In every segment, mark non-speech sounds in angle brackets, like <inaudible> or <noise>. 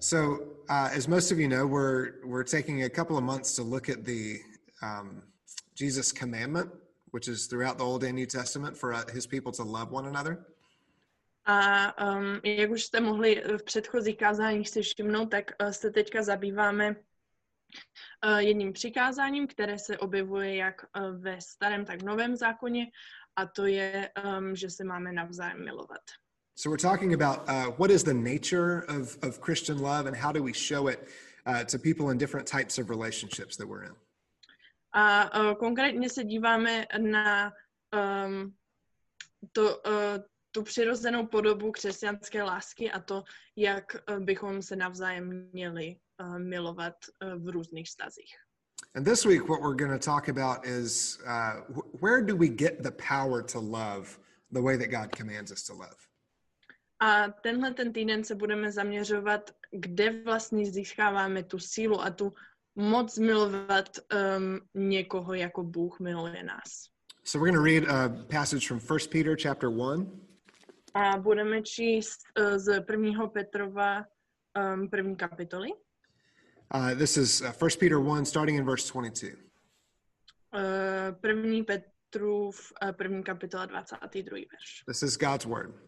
So, uh, as most of you know, we're we're taking a couple of months to look at the um, Jesus commandment, which is throughout the Old and New Testament for uh, His people to love one another. A um, jak už jste mohli v předchozích kázáních si všimnout, tak uh, se teďka zabýváme uh, jedním přikázáním, které se objevuje jak uh, ve starém, tak novém zákoně, a to je, um, že se máme navzájem milovat. So we're talking about uh, what is the nature of, of Christian love and how do we show it uh, to people in different types of relationships that we're in. A uh, konkrétně se díváme na um, to, uh, tu přirozenou podobu křesťanské lásky a to, jak uh, bychom se navzájem měli uh, milovat uh, v různých vztazích. And this week, what we're going to talk about is uh, where do we get the power to love the way that God commands us to love? A tenhle ten týden se budeme zaměřovat, kde vlastně získáváme tu sílu a tu moc milovat um, někoho, jako Bůh miluje nás. So we're going to read a passage from 1 Peter chapter 1, A budeme číst uh, z prvního Petrova um, první kapitoly. Uh, this is uh, 1 Peter 1, starting in verse 22. Uh, první Petrův uh, první kapitola 22. verš. This is God's word.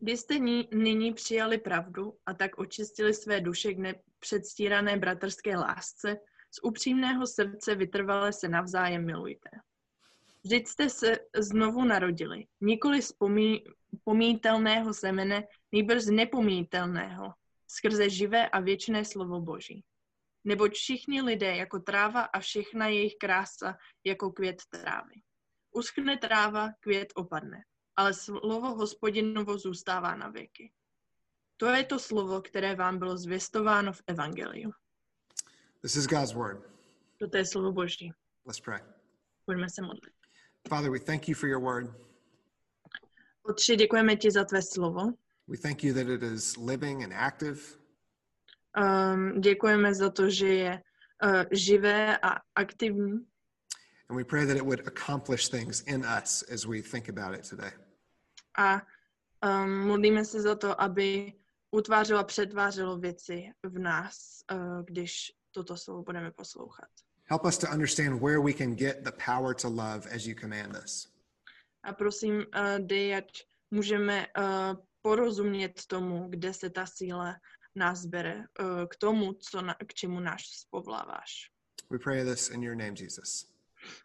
Vy jste ní, nyní přijali pravdu a tak očistili své duše k nepředstírané bratrské lásce, z upřímného srdce vytrvale se navzájem milujte. Vždyť jste se znovu narodili, nikoli z pomí, pomítelného semene, nýbrž z nepomítelného, skrze živé a věčné slovo Boží. Neboť všichni lidé jako tráva a všechna jejich krása jako květ trávy. Uschne tráva, květ opadne, ale slovo hospodinovo zůstává na věky. To je to slovo, které vám bylo zvěstováno v Evangeliu. This is God's word. Toto je slovo Boží. Let's pray. Pojďme se modlit. Father, we thank you for your word. Otče, děkujeme ti za tvé slovo. We thank you that it is living and active. Um, děkujeme za to, že je uh, živé a aktivní. And we pray that it would accomplish things in us as we think about it today. A um, modlíme se za to, aby utvářelo a přetvářelo věci v nás, uh, když toto slovo budeme poslouchat. Help us to understand where we can get the power to love as you command us. A prosím, uh, dej, ať můžeme uh, porozumět tomu, kde se ta síla nás bere, uh, k tomu, co na, k čemu nás spovláváš. We pray this in your name, Jesus.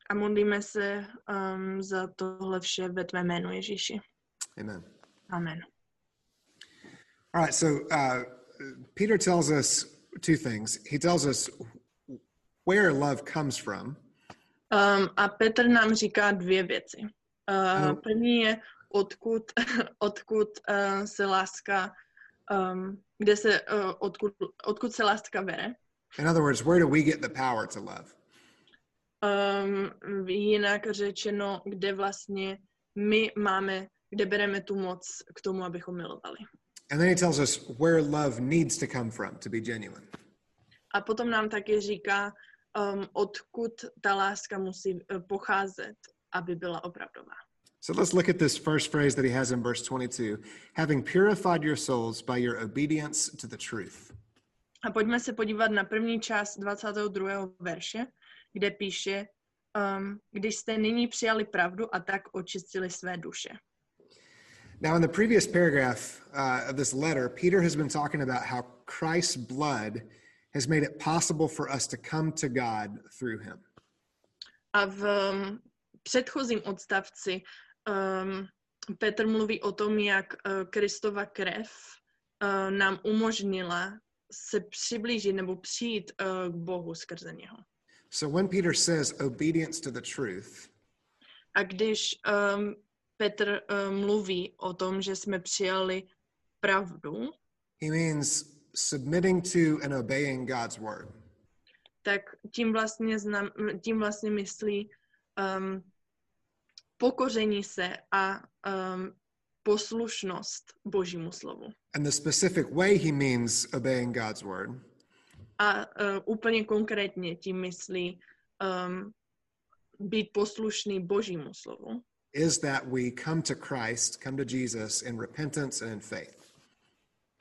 A modlíme se um, za tohle vše ve tvé jménu Ježíši. Amen. Amen. All right, so uh, Peter tells us two things. He tells us where love comes from, Um, a Petr nám říká dvě věci. Uh, No. První je, odkud, <laughs> odkud uh, se láska, um, kde se, uh, odkud, odkud se láska bere. in other words, where do we get the power to love? Um, jinak řečeno, kde vlastně my máme, kde bereme tu moc k tomu, abychom milovali. And then he tells us where love needs to come from to be genuine. A potom nám taky říká, um, odkud ta láska musí uh, pocházet, aby byla opravdová. So let's look at this first phrase that he has in verse 22 having purified your souls by your obedience to the truth. A pojďme se podívat na první část 22. verše, kde píše, um, když jste nyní přijali pravdu a tak očistili své duše. Now, in the previous paragraph uh, of this letter, Peter has been talking about how Christ's blood has made it possible for us to come to God through him. A v um, předchozím odstavci um, Petr mluví o tom, jak uh, Kristova krev uh, nám umožnila se přiblížit nebo přijít uh, k Bohu skrze něho. So when Peter says obedience to the truth, A když um, Petr uh, mluví o tom, že jsme přijali pravdu, he means submitting to and obeying God's word. tak tím vlastně, znam, tím vlastně myslí um, pokoření se a um, poslušnost Božímu slovu. And the specific way he means obeying God's word A uh, úplně konkrétně tím myslí um, být poslušný Božímu slovu. Is that we come to Christ, come to Jesus in repentance and in faith.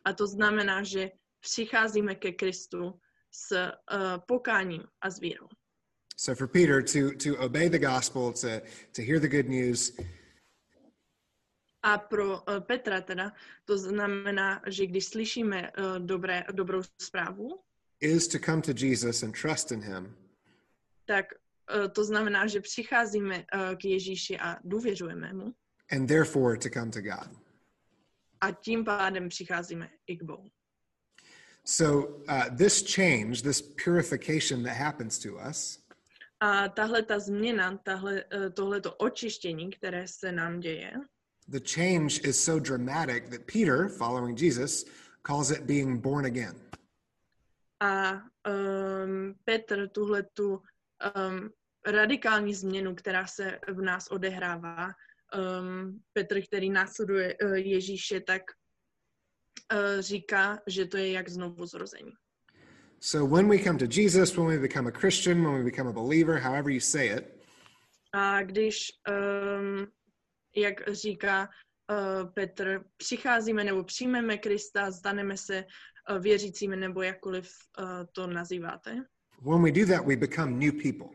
A to znamená, že přicházíme ke Kristu s uh, pokáním a s vírou. So for Peter to to obey the gospel, to to hear the good news, A pro uh, Petra teda to znamená, že když slyšíme uh, dobré, dobrou zprávu, is to come to Jesus and trust in him tak to znamená, že přicházíme uh, k Ježíši a důvěřujeme mu and therefore to come to God. a tím pádem přicházíme i k Bohu. So uh, this change, this purification that happens to us, A tahle ta změna, tahle, uh, tohleto očištění, které se nám děje, the change is so dramatic that Peter, following Jesus, calls it being born again. a um, Petr tuhle tu um, radikální změnu, která se v nás odehrává, um, Petr, který následuje uh, Ježíše, tak uh, říká, že to je jak znovu zrození. So when we come to Jesus, when we become a Christian, when we become a believer, however you say it, A když, um, jak říká uh, Petr, přicházíme nebo přijmeme Krista, staneme se uh, věřícími nebo jakkoliv uh, to nazýváte. When we do that, we become new people.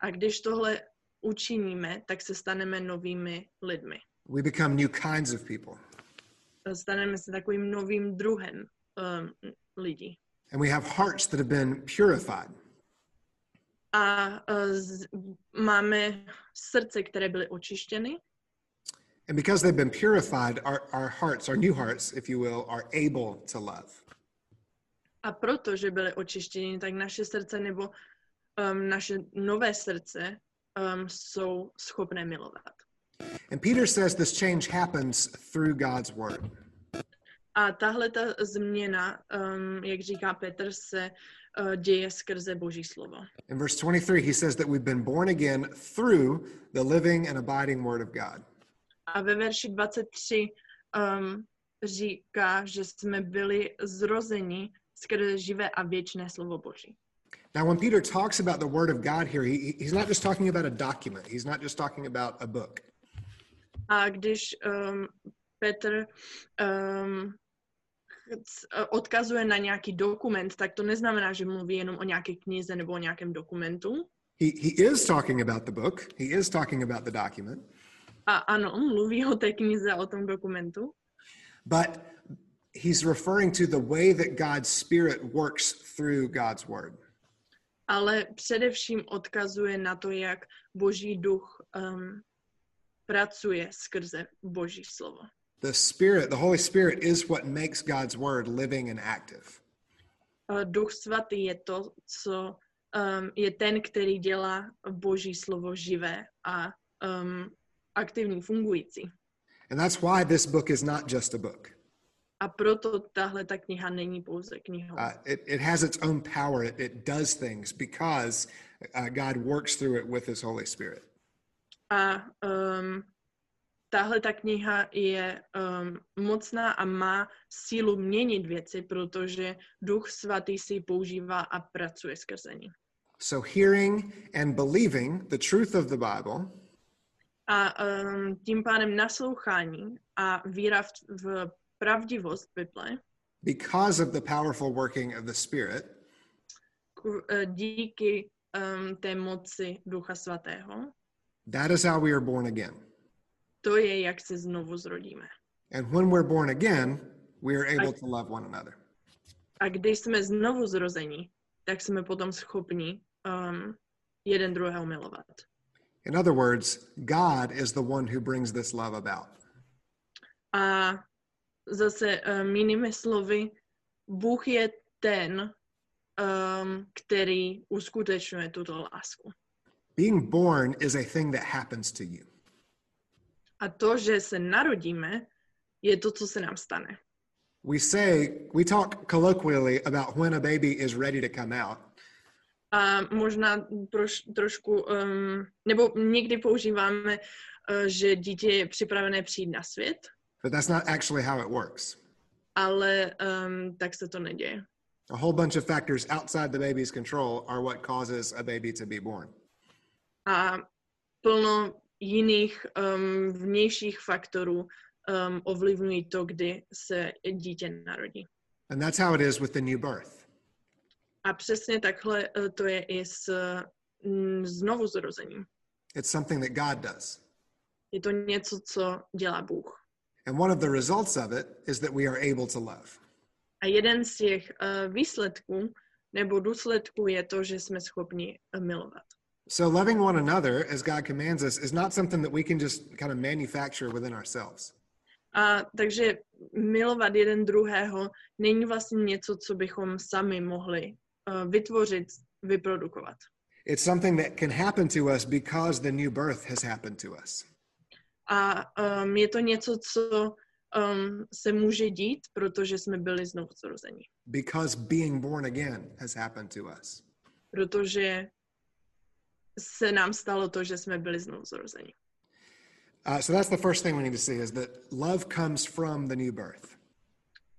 A když tohle učiníme, tak se staneme novými lidmi. We become new kinds of people. Staneme se takovým novým druhem um, lidí. And we have hearts that have been purified. A uh, z, máme srdce, které byly očištěny. And because they've been purified, our, our hearts, our new hearts, if you will, are able to love. A protože byly očištěny, tak naše srdce nebo um, naše nové srdce um, jsou schopné milovat. And Peter says this change happens through God's word. A tahle ta změna, um, jak říká Petr, se uh, děje skrze Boží slovo. In verse 23, he says that we've been born again through the living and abiding word of God. A ve verši 23 um, říká, že jsme byli zrozeni skrze živé a věčné slovo Boží. Now, when Peter talks about the word of God here, he, he's not just talking about a document, he's not just talking about a book. A když um, Petr um, c- odkazuje na nějaký dokument, tak to neznamená, že mluví jenom o nějaké knize nebo o nějakém dokumentu. He, he is talking about the book, he is talking about the document, A ano, mluví o té knize o tom dokumentu, but he's referring to the way that God's Spirit works through God's word. ale především odkazuje na to, jak Boží duch um, pracuje skrze Boží slovo. The Spirit, the Holy Spirit, is what makes God's word living and active. Uh, Duch svatý je to, co um, je ten, který dělá Boží slovo živé a um, aktivní, fungující. And that's why this book is not just a book. A proto tahle ta kniha není pouze knihou. Uh, it, it has its own power, it, it does things because uh, God works through it with His Holy Spirit. A um, tahle ta kniha je um, mocná a má sílu měnit věci, protože Duch Svatý si ji používá a pracuje skrze ní. So, hearing and believing the truth of the Bible A um, tím pádem naslouchání a víra v, v pravdivost Bible because of the powerful working of the Spirit eh, díky um, té moci Ducha Svatého, that is how we are born again. to je, jak se znovu zrodíme. And when we're born again, we are able to love one another. A když jsme znovu zrození, tak jsme potom schopni um, jeden druhého milovat. In other words, God is the one who brings this love about. A zase um, jinými slovy, Bůh je ten, um, který uskutečňuje tuto lásku. Being born is a thing that happens to you. A to, že se narodíme, je to, co se nám stane. We say, we talk colloquially about when a baby is ready to come out. A možná troš, trošku, um, nebo někdy používáme, uh, že dítě je připravené přijít na svět, But that's not actually how it works. ale um, tak se to neděje. A whole bunch of factors outside the baby's control are what causes a baby to be born. A plno jiných um, vnějších faktorů um, ovlivňují to, kdy se dítě narodí. And that's how it is with the new birth. A přesně takhle to je i s mm, znovu zrozením. It's something that God does. Je to něco, co dělá Bůh. And one of the results of it is that we are able to love. A jeden z těch uh, výsledků nebo důsledků je to, že jsme schopni uh, milovat. So loving one another as God commands us is not something that we can just kind of manufacture within ourselves. A takže milovat jeden druhého není vlastně něco, co bychom sami mohli uh, vytvořit, vyprodukovat. It's something that can happen to us because the new birth has happened to us. A um, je to něco, co um, se může dít, protože jsme byli znovu zrození. Because being born again has happened to us. Protože se nám stalo to, že jsme byli znovu zrození. Uh, so that's the first thing we need to see is that love comes from the new birth.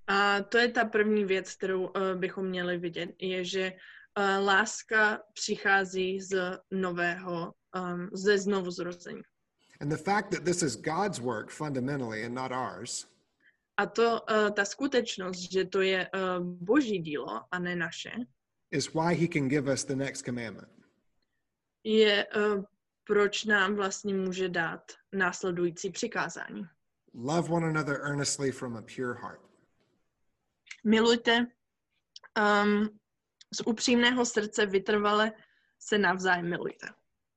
A to je ta první věc, kterou uh, bychom měli vidět, je, že uh, láska přichází z nového, um, ze znovu zrození. And the fact that this is God's work fundamentally and not ours A to, uh, ta skutečnost, že to je uh, boží dílo a ne naše, is why he can give us the next commandment. je, uh, proč nám vlastně může dát následující přikázání. Love one another earnestly from a pure heart. Milujte um, z upřímného srdce vytrvale se navzájem milujte.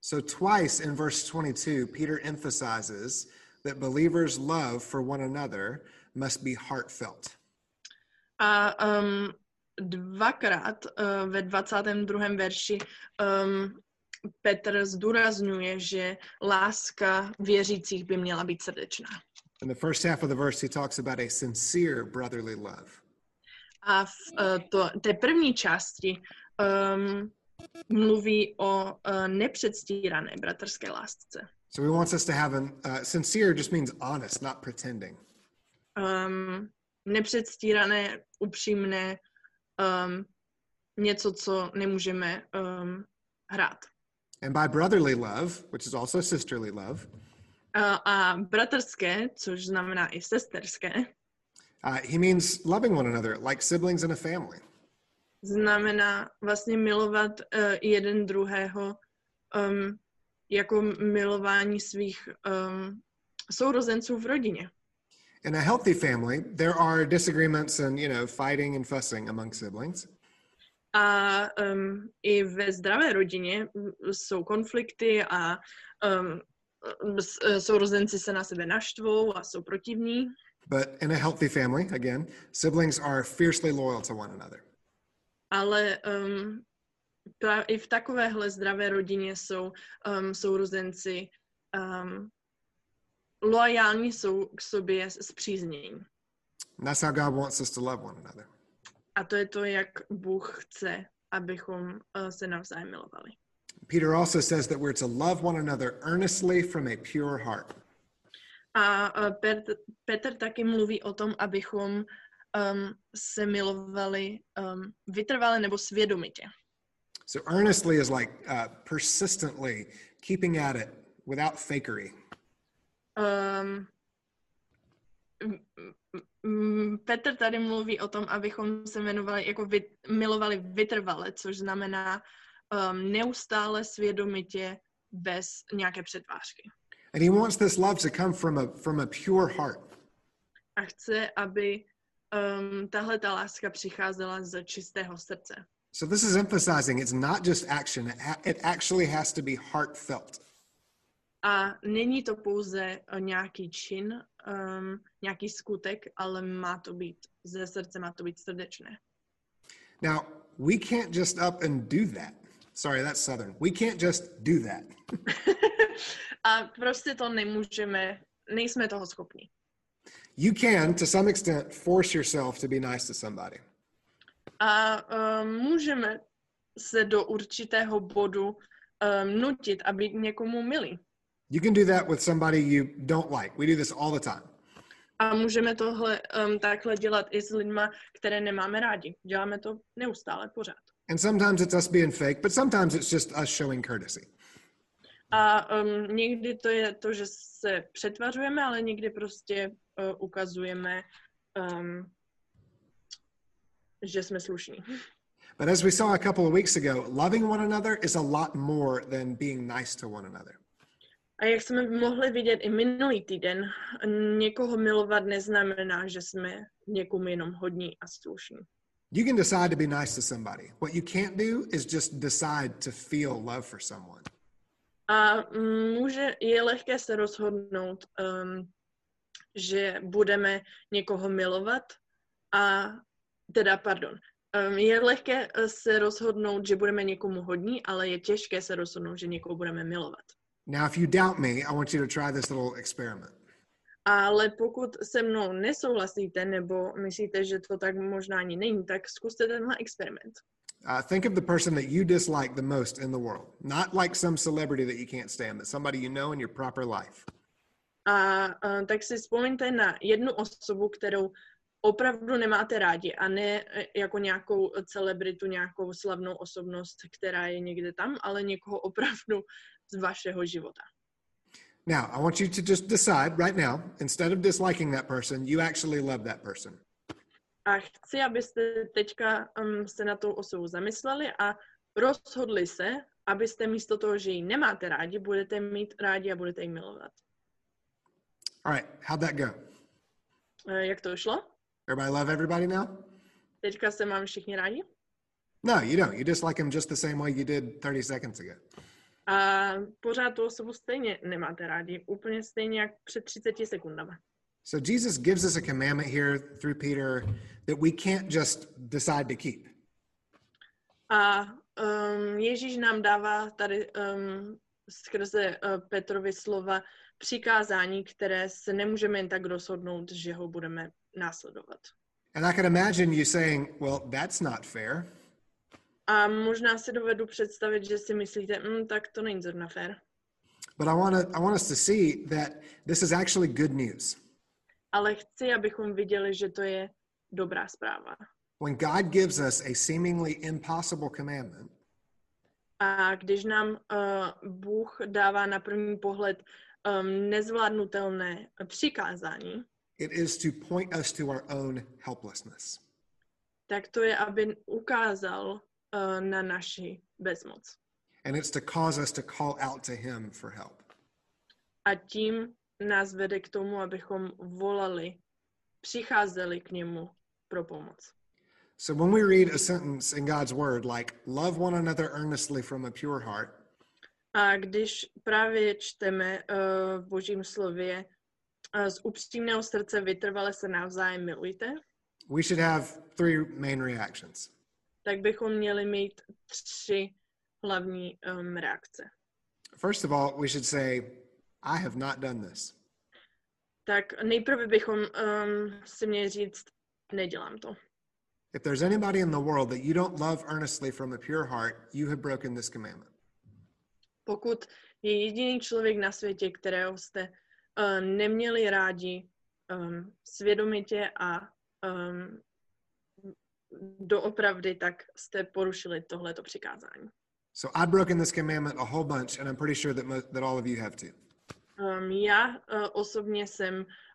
So, twice in verse 22, Peter emphasizes that believers' love for one another must be heartfelt. A um, dvakrát uh, ve 22. verši um, Petr zdůrazňuje, že láska věřících by měla být srdečná. In the first half of the verse, he talks about a sincere brotherly love. A v uh, to, té první části um, mluví o uh, nepředstírané bratrské lásce. So, he wants us to have an uh, sincere, just means honest, not pretending. Um, nepředstírané, upřímné, um, něco, co nemůžeme um, hrát. And by brotherly love, which is also sisterly love, A, a bratrské, což znamená i sesterské, uh, he means loving one another like siblings in a family. Znamená vlastně milovat uh, jeden druhého um, jako milování svých um, sourozenců v rodině. In a healthy family, there are disagreements and, you know, fighting and fussing among siblings. A um, i ve zdravé rodině mm, jsou konflikty a um, sourozenci se na sebe naštvou a jsou protivní. But in a healthy family, again, siblings are fiercely loyal to one another. Ale um, pra- i v takovéhle zdravé rodině jsou um, sourozenci um, loajální jsou k sobě zpříznění. And that's how God wants us to love one another. A to je to, jak Bůh chce, abychom uh, se navzájem milovali. Peter also says that we're to love one another earnestly from a pure heart. A uh, Petr, Petr taky mluví o tom, abychom um, se milovali um, vytrvale nebo svědomitě. So earnestly is like uh, persistently keeping at it without fakery. Um, Petr tady mluví o tom, abychom se jmenovali, jako vy, milovali vytrvale, což znamená um, neustále svědomitě bez nějaké přetvářky. And he wants this love to come from a from a pure heart. A chce, aby um, tahle ta láska přicházela z čistého srdce. So this is emphasizing it's not just action, it, actually has to be heartfelt. A není to pouze eh, nějaký čin, um, nějaký skutek, ale má to být ze srdce, má to být srdečné. Now, we can't just up and do that. Sorry, that's Southern. We can't just do that. <laughs> a prostě to nemůžeme, nejsme toho schopni. You can, to some extent, force yourself to be nice to somebody. A um, můžeme se do určitého bodu um, nutit a být někomu milý. You can do that with somebody you don't like. We do this all the time. A můžeme tohle um, takhle dělat i s lidma, které nemáme rádi. Děláme to neustále, pořád. And sometimes it's us being fake, but sometimes it's just us showing courtesy. A um, někdy to je to, že se přetvařujeme, ale někdy prostě ukazujeme, um, že jsme slušní. But as we saw a couple of weeks ago, loving one another is a lot more than being nice to one another. A jak jsme mohli vidět i minulý týden, někoho milovat neznamená, že jsme někomu jenom hodní a slušní. You can decide to be nice to somebody. What you can't do is just decide to feel love for someone. A může, je lehké se rozhodnout, um, že budeme někoho milovat a teda, pardon, um, je lehké eh, se rozhodnout, že budeme někomu hodní, ale je těžké se rozhodnout, že někoho budeme milovat. Now, if you doubt me, I want you to try this little experiment. Ale pokud se mnou nesouhlasíte nebo myslíte, že to tak možná ani není, tak zkuste tenhle experiment. Uh, think of the person that you dislike the most in the world. Not like some celebrity that you can't stand, but somebody you know in your proper life. A uh, tak si vzpomeňte na jednu osobu, kterou opravdu nemáte rádi a ne e, jako nějakou celebritu, nějakou slavnou osobnost, která je někde tam, ale někoho opravdu z vašeho života. Now, I want you to just decide right now, instead of disliking that person, you actually love that person. A chci, abyste teďka um, se na tou osobu zamysleli a rozhodli se, abyste místo toho, že ji nemáte rádi, budete mít rádi a budete ji milovat. All right, how'd that go? Uh, jak to šlo? Everybody love everybody now? Teďka se mám všichni rádi? No, you don't. You dislike them just the same way you did 30 seconds ago. A pořád tu osobu stejně nemáte rádi, úplně stejně jak před 30 sekundama. So Jesus gives us a commandment here through Peter that we can't just decide to keep. A um, Ježíš nám dává tady um, skrze uh, Petrovi slova přikázání, které se nemůžeme jen tak rozhodnout, že ho budeme následovat. And I can imagine you saying, well, that's not fair. A možná si dovedu představit, že si myslíte, mm, tak to není zrovna fér. But I want to I want us to see that this is actually good news. Ale chci, abychom viděli, že to je dobrá zpráva. When God gives us a seemingly impossible commandment, A když nám uh, Bůh dává na první pohled um, nezvládnutelné přikázání, it is to point us to our own helplessness. tak to je, aby ukázal uh, na naši bezmoc. And it's to cause us to call out to him for help. A tím nás vede k tomu, abychom volali, přicházeli k němu pro pomoc. So when we read a sentence in God's word like love one another earnestly from a pure heart, A když právě čteme uh, v Božím slově uh, z upřímného srdce vytrvale se navzájem milujte, we should have three main reactions. tak bychom měli mít tři hlavní um, reakce. First of all, we should say, I have not done this. Tak nejprve bychom um, si měli říct, nedělám to. If there's anybody in the world that you don't love earnestly from a pure heart, you have broken this commandment. Pokud je jediný člověk na světě, kterého jste uh, neměli rádi um, svědomitě a um, doopravdy, tak jste porušili tohleto přikázání. So I've broken this commandment a whole bunch, and I'm pretty sure that, mo- that all of you have too. Um, já uh, osobně jsem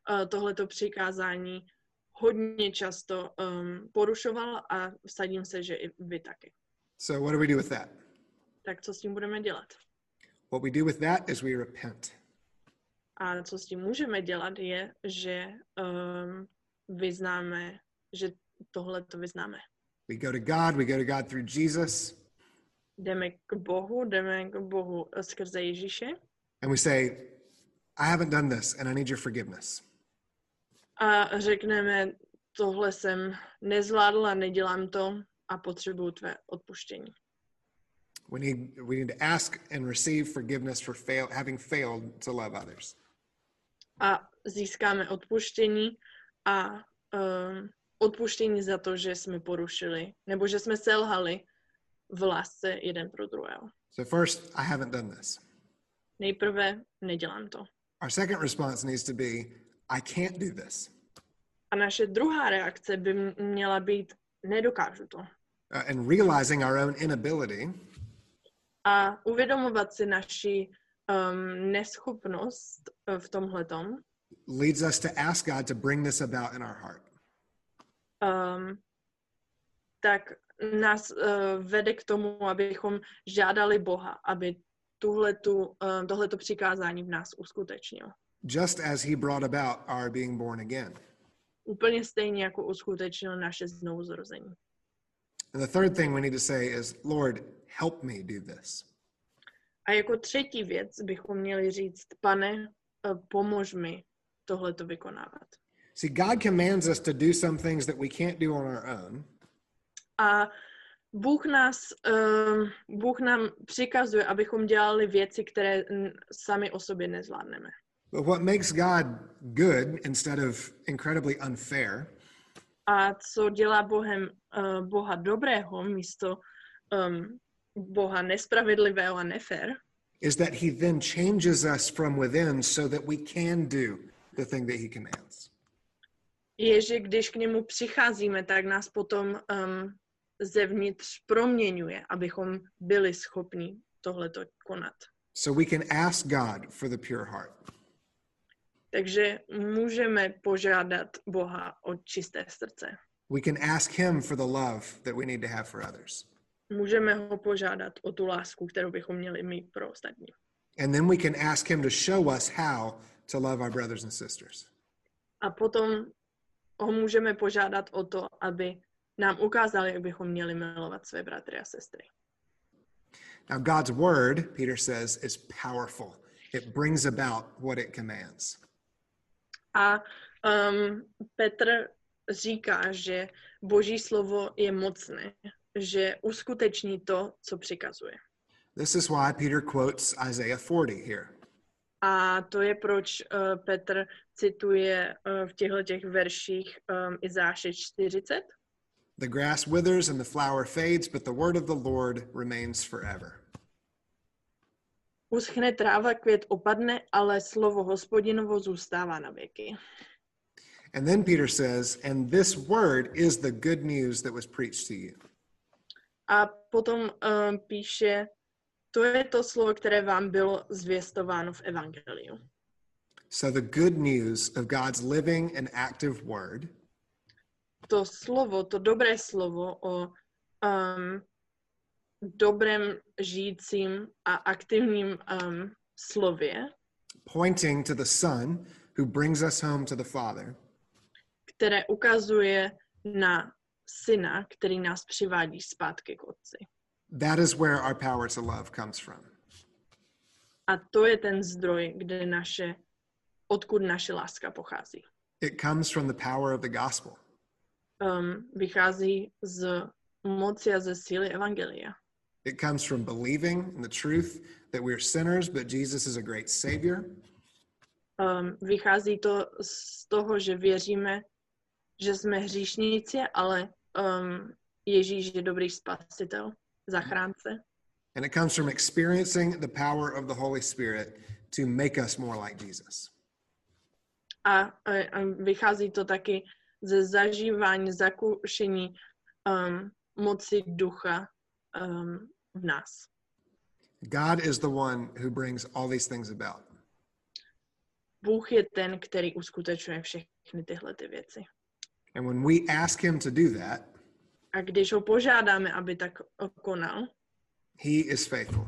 uh, tohleto přikázání hodně často um, porušoval a vsadím se, že i vy taky. So what do we do with that? Tak co s tím budeme dělat? What we do with that is we repent. A co s tím můžeme dělat je, že um, vyznáme, že tohle to vyznáme. We go to God, we go to God through Jesus, Jdeme k Bohu, jdeme k Bohu skrze Ježíše and we say, I haven't done this, and I need your forgiveness. A řekneme, tohle jsem nezvládl a nedělám to a potřebuju tvé odpuštění. We need, we need to ask and receive forgiveness for fail, having failed to love others. A získáme odpuštění a um, odpuštění za to, že jsme porušili, nebo že jsme selhali v lásce jeden pro druhého. So, first, I haven't done this. Nejprve nedělám to. Our second response needs to be I can't do this. A naše druhá reakce by měla být nedokážu to. Uh, and realizing our own inability A uvědomovat si naši um, neschopnost uh, v tomhletom leads us to ask God to bring this about in our heart. um, tak nás uh, vede k tomu, abychom žádali Boha, aby tuhletu, uh, tohleto přikázání v nás uskutečnil. Just as he brought about our being born again. Úplně stejně jako uskutečnil naše znovuzrození. And the third thing we need to say is, Lord, help me do this. A jako třetí věc bychom měli říct, pane, uh, pomož mi tohleto vykonávat. See, God commands us to do some things that we can't do on our own, A Bůh, nás, um, Bůh nám přikazuje, abychom dělali věci, které sami o sobě nezvládneme. But what makes God good instead of incredibly unfair A co dělá Bohem uh, Boha dobrého místo um, Boha nespravedlivého a nefér, is that he then changes us from within so that we can do the thing that he commands. je, že když k němu přicházíme, tak nás potom um, zevnitř proměňuje, abychom byli schopni tohleto konat. So we can ask God for the pure heart. Takže můžeme požádat Boha o čisté srdce. We can ask him for the love that we need to have for others. Můžeme ho požádat o tu lásku, kterou bychom měli mít pro ostatní. And then we can ask him to show us how to love our brothers and sisters. A potom ho můžeme požádat o to, aby nám ukázali, jak bychom měli milovat své bratry a sestry. Now, God's word, Peter says, is powerful. It brings about what it commands. A um, Petr říká, že Boží slovo je mocné, že uskuteční to, co přikazuje. This is why Peter quotes Isaiah 40 here. A to je proč uh, Petr cituje uh, v těchto těch verších um, Izáše 40. The grass withers and the flower fades, but the word of the Lord remains forever. Uschne tráva, květ opadne, ale slovo hospodinovo zůstává na věky. And then Peter says, and this word is the good news that was preached to you. A potom um, píše, to je to slovo, které vám bylo zvěstováno v Evangeliu. So the good news of God's living and active word To slovo, to dobré slovo o um, dobrém žijícím a aktivním um, slově, pointing to the Son who brings us home to the Father, které ukazuje na syna, který nás přivádí zpátky k otci. that is where our power to love comes from. A to je ten zdroj, kde naše, odkud naše láska pochází. It comes from the power of the gospel. Um, vychází z moci a ze síly Evangelia. It comes from believing in the truth that we're sinners, but Jesus is a great Savior. Um, vychází to z toho, že věříme, že jsme hříšníci, ale um, Ježíš je dobrý spasitel, zachránce. And it comes from experiencing the power of the Holy Spirit to make us more like Jesus. A, a, vychází to taky ze zažívání, zakušení um, moci ducha um, God is the one who brings all these things about. Bůh je ten, který uskutečňuje všechny tyhle ty věci. And when we ask Him to do that, A když ho požádáme, aby tak konal, He is faithful.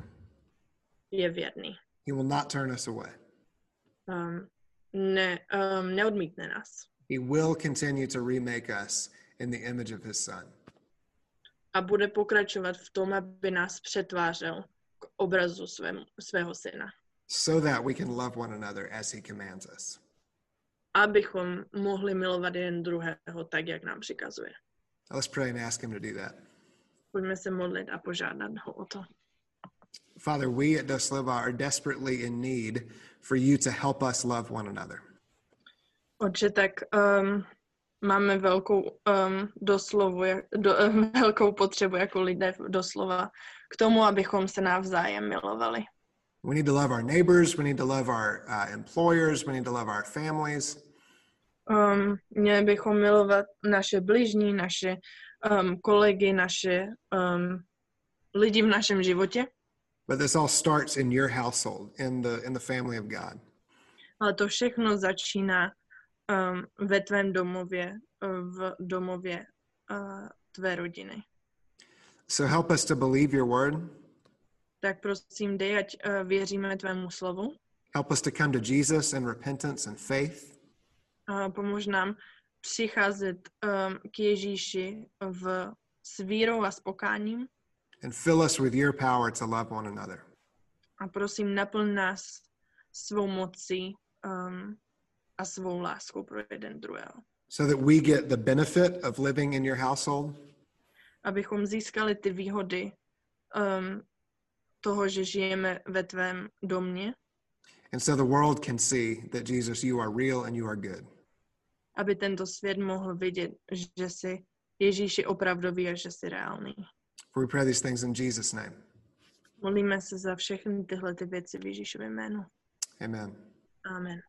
je věrný. He will not turn us away. Um, ne, um, neodmítne nás. He will continue to remake us in the image of His Son. A bude pokračovat v tom, aby nás přetvářel k obrazu svém, svého syna. so that we can love one another as He commands us. Abychom mohli milovat jeden druhého tak, jak nám přikazuje. Let's pray and ask Him to do that. Pojďme se modlit a požádat ho o to. Father, we at Doslova are desperately in need for you to help us love one another. Otče, tak um, máme velkou um, doslovu, do, um, <laughs> velkou potřebu jako lidé doslova k tomu, abychom se navzájem milovali. We need to love our neighbors. We need to love our uh, employers. We need to love our families. Um, měli bychom milovat naše bližní, naše um, kolegy, naše um, lidi v našem životě, But this all starts in your household, in the in the family of God. ale to všechno začíná um, ve tvém domově, uh, v domově uh, tvé rodiny. So help us to believe your word. Tak prosím, dej, ať uh, věříme tvému slovu. Help us to come to Jesus in repentance and faith. Uh, pomož nám přicházet um, k Ježíši v, s vírou a s pokáním and fill us with your power to love one another. a prosím, naplň nás svou mocí um, a svou láskou pro jeden druhého. So that we get the benefit of living in your household Abychom získali ty výhody um, toho, že žijeme ve tvém domě, and so the world can see that Jesus, you are real and you are good. aby tento svět mohl vidět, že jsi Ježíši opravdový a že jsi reálný. For we pray these things in Jesus' name. Modlíme se za všechny tyhle ty věci v Ježíšově jménu. Amen. Amen.